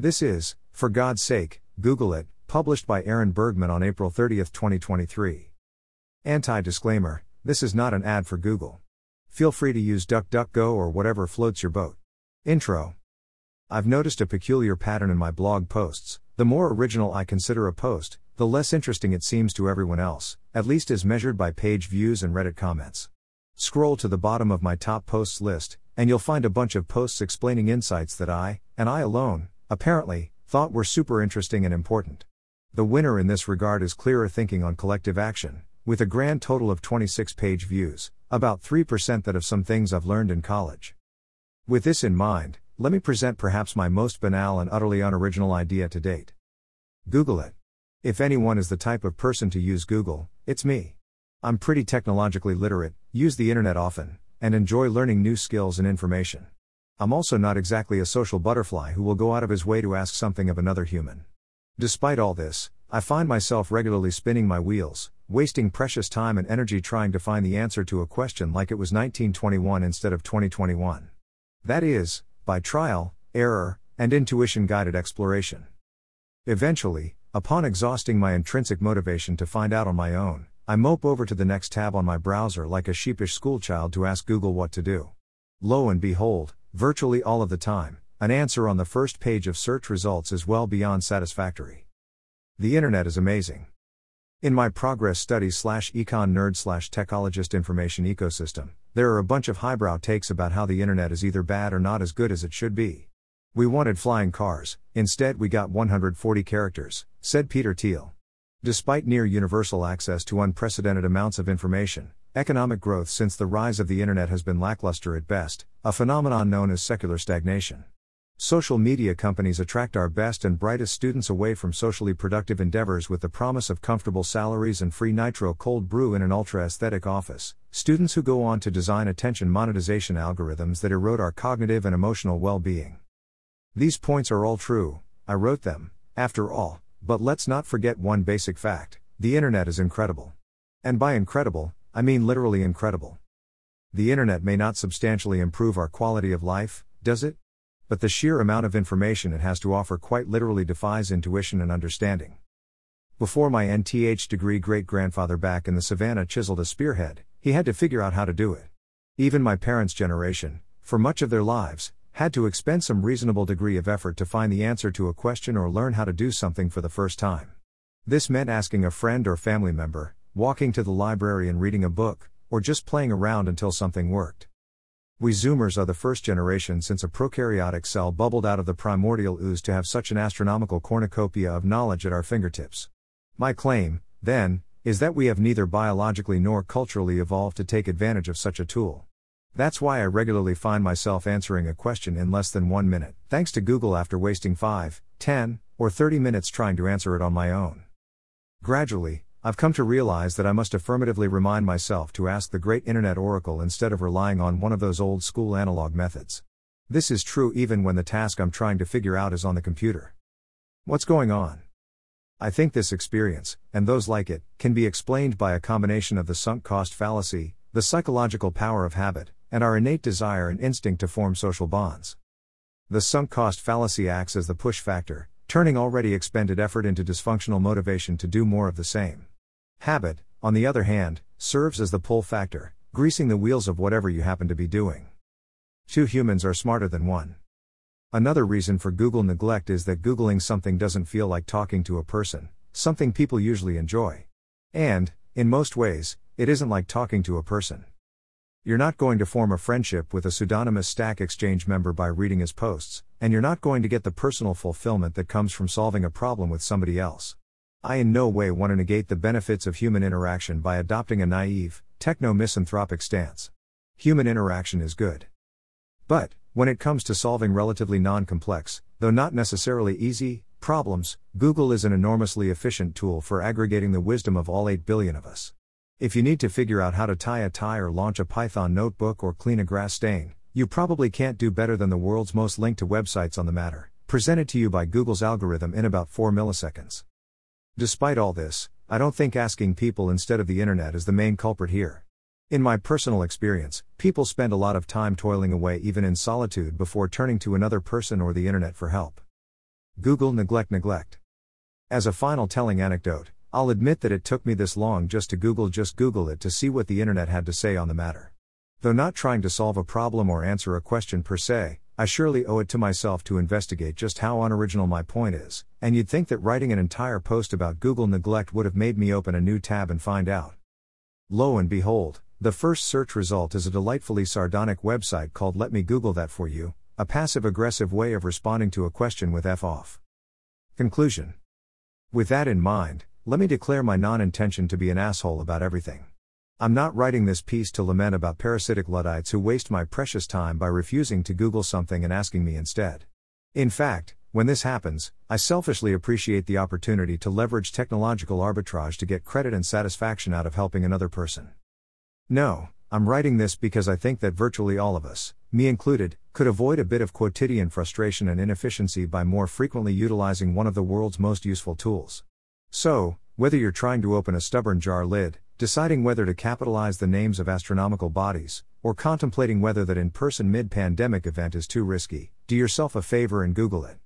This is, for God's sake, Google it, published by Aaron Bergman on April 30, 2023. Anti disclaimer this is not an ad for Google. Feel free to use DuckDuckGo or whatever floats your boat. Intro I've noticed a peculiar pattern in my blog posts. The more original I consider a post, the less interesting it seems to everyone else, at least as measured by page views and Reddit comments. Scroll to the bottom of my top posts list, and you'll find a bunch of posts explaining insights that I, and I alone, apparently, thought were super interesting and important. The winner in this regard is Clearer Thinking on Collective Action, with a grand total of 26 page views, about 3% that of some things I've learned in college. With this in mind, let me present perhaps my most banal and utterly unoriginal idea to date. Google it. If anyone is the type of person to use Google, it's me. I'm pretty technologically literate, use the internet often, and enjoy learning new skills and information. I'm also not exactly a social butterfly who will go out of his way to ask something of another human. Despite all this, I find myself regularly spinning my wheels, wasting precious time and energy trying to find the answer to a question like it was 1921 instead of 2021. That is, by trial, error, and intuition guided exploration. Eventually, upon exhausting my intrinsic motivation to find out on my own, I mope over to the next tab on my browser like a sheepish schoolchild to ask Google what to do. Lo and behold, virtually all of the time, an answer on the first page of search results is well beyond satisfactory. The internet is amazing. In my progress study slash econ nerd slash techologist information ecosystem, there are a bunch of highbrow takes about how the internet is either bad or not as good as it should be. We wanted flying cars, instead, we got 140 characters, said Peter Thiel. Despite near universal access to unprecedented amounts of information, Economic growth since the rise of the internet has been lackluster at best, a phenomenon known as secular stagnation. Social media companies attract our best and brightest students away from socially productive endeavors with the promise of comfortable salaries and free nitro cold brew in an ultra aesthetic office. Students who go on to design attention monetization algorithms that erode our cognitive and emotional well being. These points are all true, I wrote them, after all, but let's not forget one basic fact the internet is incredible. And by incredible, I mean literally incredible. The internet may not substantially improve our quality of life, does it? But the sheer amount of information it has to offer quite literally defies intuition and understanding. Before my NTH degree great grandfather back in the savannah chiseled a spearhead, he had to figure out how to do it. Even my parents' generation, for much of their lives, had to expend some reasonable degree of effort to find the answer to a question or learn how to do something for the first time. This meant asking a friend or family member, walking to the library and reading a book, or just playing around until something worked. We Zoomers are the first generation since a prokaryotic cell bubbled out of the primordial ooze to have such an astronomical cornucopia of knowledge at our fingertips. My claim, then, is that we have neither biologically nor culturally evolved to take advantage of such a tool. That's why I regularly find myself answering a question in less than one minute, thanks to Google after wasting 5, 10, or 30 minutes trying to answer it on my own. Gradually, I've come to realize that I must affirmatively remind myself to ask the great internet oracle instead of relying on one of those old school analog methods. This is true even when the task I'm trying to figure out is on the computer. What's going on? I think this experience, and those like it, can be explained by a combination of the sunk cost fallacy, the psychological power of habit, and our innate desire and instinct to form social bonds. The sunk cost fallacy acts as the push factor, turning already expended effort into dysfunctional motivation to do more of the same. Habit, on the other hand, serves as the pull factor, greasing the wheels of whatever you happen to be doing. Two humans are smarter than one. Another reason for Google neglect is that Googling something doesn't feel like talking to a person, something people usually enjoy. And, in most ways, it isn't like talking to a person. You're not going to form a friendship with a pseudonymous Stack Exchange member by reading his posts, and you're not going to get the personal fulfillment that comes from solving a problem with somebody else. I in no way want to negate the benefits of human interaction by adopting a naive, techno misanthropic stance. Human interaction is good. But, when it comes to solving relatively non complex, though not necessarily easy, problems, Google is an enormously efficient tool for aggregating the wisdom of all 8 billion of us. If you need to figure out how to tie a tie or launch a Python notebook or clean a grass stain, you probably can't do better than the world's most linked to websites on the matter, presented to you by Google's algorithm in about 4 milliseconds. Despite all this, I don't think asking people instead of the internet is the main culprit here. In my personal experience, people spend a lot of time toiling away even in solitude before turning to another person or the internet for help. Google neglect neglect. As a final telling anecdote, I'll admit that it took me this long just to Google just Google it to see what the internet had to say on the matter. Though not trying to solve a problem or answer a question per se, I surely owe it to myself to investigate just how unoriginal my point is, and you'd think that writing an entire post about Google neglect would have made me open a new tab and find out. Lo and behold, the first search result is a delightfully sardonic website called Let Me Google That For You, a passive aggressive way of responding to a question with F off. Conclusion With that in mind, let me declare my non intention to be an asshole about everything. I'm not writing this piece to lament about parasitic Luddites who waste my precious time by refusing to Google something and asking me instead. In fact, when this happens, I selfishly appreciate the opportunity to leverage technological arbitrage to get credit and satisfaction out of helping another person. No, I'm writing this because I think that virtually all of us, me included, could avoid a bit of quotidian frustration and inefficiency by more frequently utilizing one of the world's most useful tools. So, whether you're trying to open a stubborn jar lid, deciding whether to capitalize the names of astronomical bodies, or contemplating whether that in person mid pandemic event is too risky, do yourself a favor and Google it.